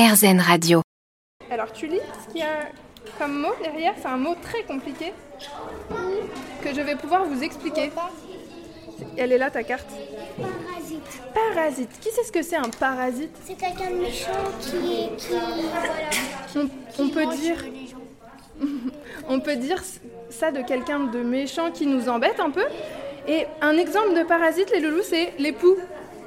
RZN Radio. Alors tu lis ce qu'il y a comme mot derrière, c'est un mot très compliqué que je vais pouvoir vous expliquer. Elle est là ta carte. Parasite. Parasite. Qui sait ce que c'est un parasite? C'est quelqu'un de méchant qui, on, on peut dire, on peut dire ça de quelqu'un de méchant qui nous embête un peu. Et un exemple de parasite, les loulous, c'est les poux.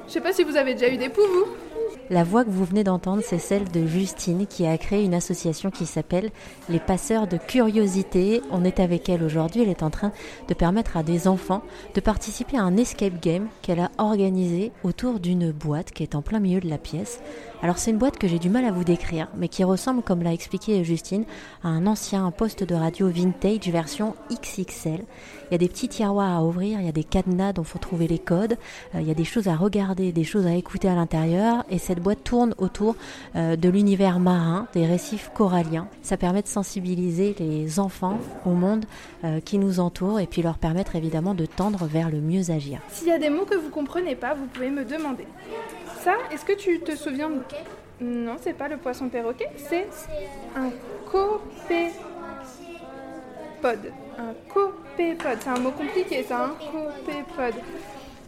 Je sais pas si vous avez déjà eu des poux, vous. La voix que vous venez d'entendre, c'est celle de Justine qui a créé une association qui s'appelle Les Passeurs de Curiosité. On est avec elle aujourd'hui. Elle est en train de permettre à des enfants de participer à un escape game qu'elle a organisé autour d'une boîte qui est en plein milieu de la pièce. Alors c'est une boîte que j'ai du mal à vous décrire, mais qui ressemble, comme l'a expliqué Justine, à un ancien poste de radio vintage version XXL. Il y a des petits tiroirs à ouvrir, il y a des cadenas dont faut trouver les codes, euh, il y a des choses à regarder, des choses à écouter à l'intérieur, et cette boîte tourne autour euh, de l'univers marin, des récifs coralliens. Ça permet de sensibiliser les enfants au monde euh, qui nous entoure et puis leur permettre évidemment de tendre vers le mieux agir. S'il y a des mots que vous comprenez pas, vous pouvez me demander. Ça, est-ce que tu te souviens. Non, c'est pas le poisson perroquet, c'est un copépode. Un copépode, c'est un mot compliqué ça, hein Copépode.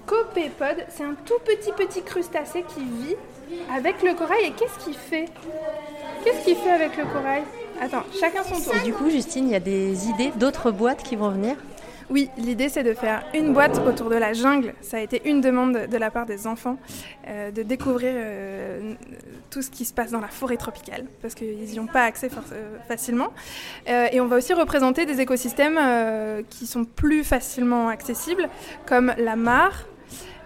Copépode, c'est un tout petit petit crustacé qui vit avec le corail. Et qu'est-ce qu'il fait? Qu'est-ce qu'il fait avec le corail? Attends, chacun son tour. Et du coup, Justine, il y a des idées d'autres boîtes qui vont venir? Oui, l'idée c'est de faire une boîte autour de la jungle. Ça a été une demande de la part des enfants euh, de découvrir euh, tout ce qui se passe dans la forêt tropicale parce qu'ils n'y ont pas accès euh, facilement. Euh, et on va aussi représenter des écosystèmes qui sont plus facilement accessibles comme la mare,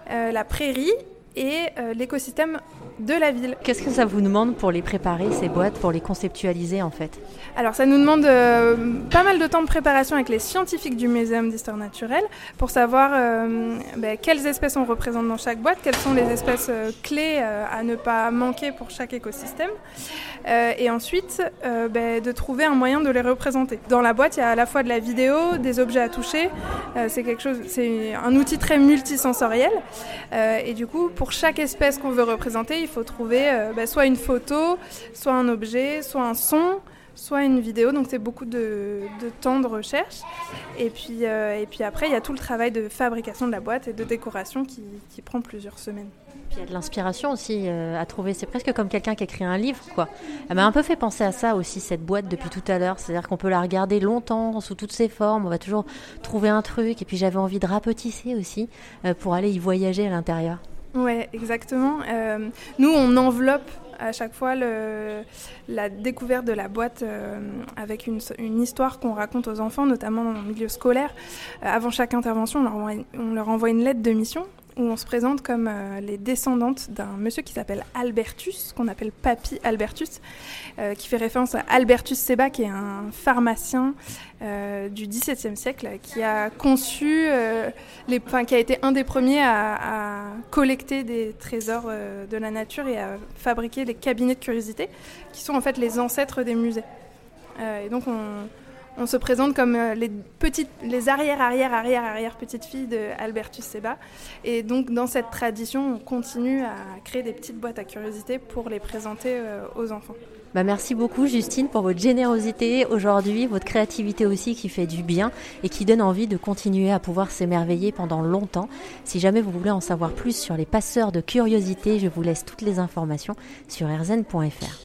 la prairie et euh, l'écosystème de la ville. Qu'est-ce que ça vous demande pour les préparer, ces boîtes, pour les conceptualiser en fait? Alors ça nous demande euh, pas mal de temps de préparation avec les scientifiques du Muséum d'histoire naturelle pour savoir euh, ben, quelles espèces on représente dans chaque boîte, quelles sont les espèces euh, clés à ne pas manquer pour chaque écosystème, et ensuite ben, de trouver un moyen de les représenter. Dans la boîte, il y a à la fois de la vidéo, des objets à toucher. C'est quelque chose, c'est un outil très multisensoriel. Et du coup, pour chaque espèce qu'on veut représenter, il faut trouver euh, ben, soit une photo, soit un objet, soit un son soit une vidéo, donc c'est beaucoup de, temps de recherche. Et puis, euh, et puis après, il y a tout le travail de fabrication de la boîte et de décoration qui, prend plusieurs semaines. Puis il y a de l'inspiration aussi euh, à trouver. C'est presque comme quelqu'un qui écrit un livre, quoi. Elle m'a un peu fait penser à ça aussi, cette boîte, depuis tout à l'heure. C'est-à-dire qu'on peut la regarder longtemps, sous toutes ses formes. On va toujours trouver un truc. Et puis j'avais envie de rapetisser aussi pour aller y voyager à l'intérieur. Ouais, exactement. Euh, nous, on enveloppe à chaque fois le, la découverte de la boîte euh, avec une, une histoire qu'on raconte aux enfants, notamment dans le milieu scolaire. Euh, avant chaque intervention, on leur, on leur envoie une lettre de mission où on se présente comme euh, les descendantes d'un monsieur qui s'appelle Albertus, qu'on appelle Papy Albertus, euh, qui fait référence à Albertus Seba, qui est un pharmacien euh, du XVIIe siècle, qui a conçu, les, enfin, qui a été un des premiers à, collecter des trésors de la nature et à fabriquer les cabinets de curiosité, qui sont en fait les ancêtres des musées. Et donc on, on se présente comme euh, les petites, les arrière, arrière, arrière, arrière petites filles de Albertus Seba. Et donc dans cette tradition, on continue à créer des petites boîtes à curiosité pour les présenter euh, aux enfants. Bah merci beaucoup Justine pour votre générosité aujourd'hui, votre créativité aussi qui fait du bien et qui donne envie de continuer à pouvoir s'émerveiller pendant longtemps. Si jamais vous voulez en savoir plus sur les passeurs de curiosité, je vous laisse toutes les informations sur rzn.fr.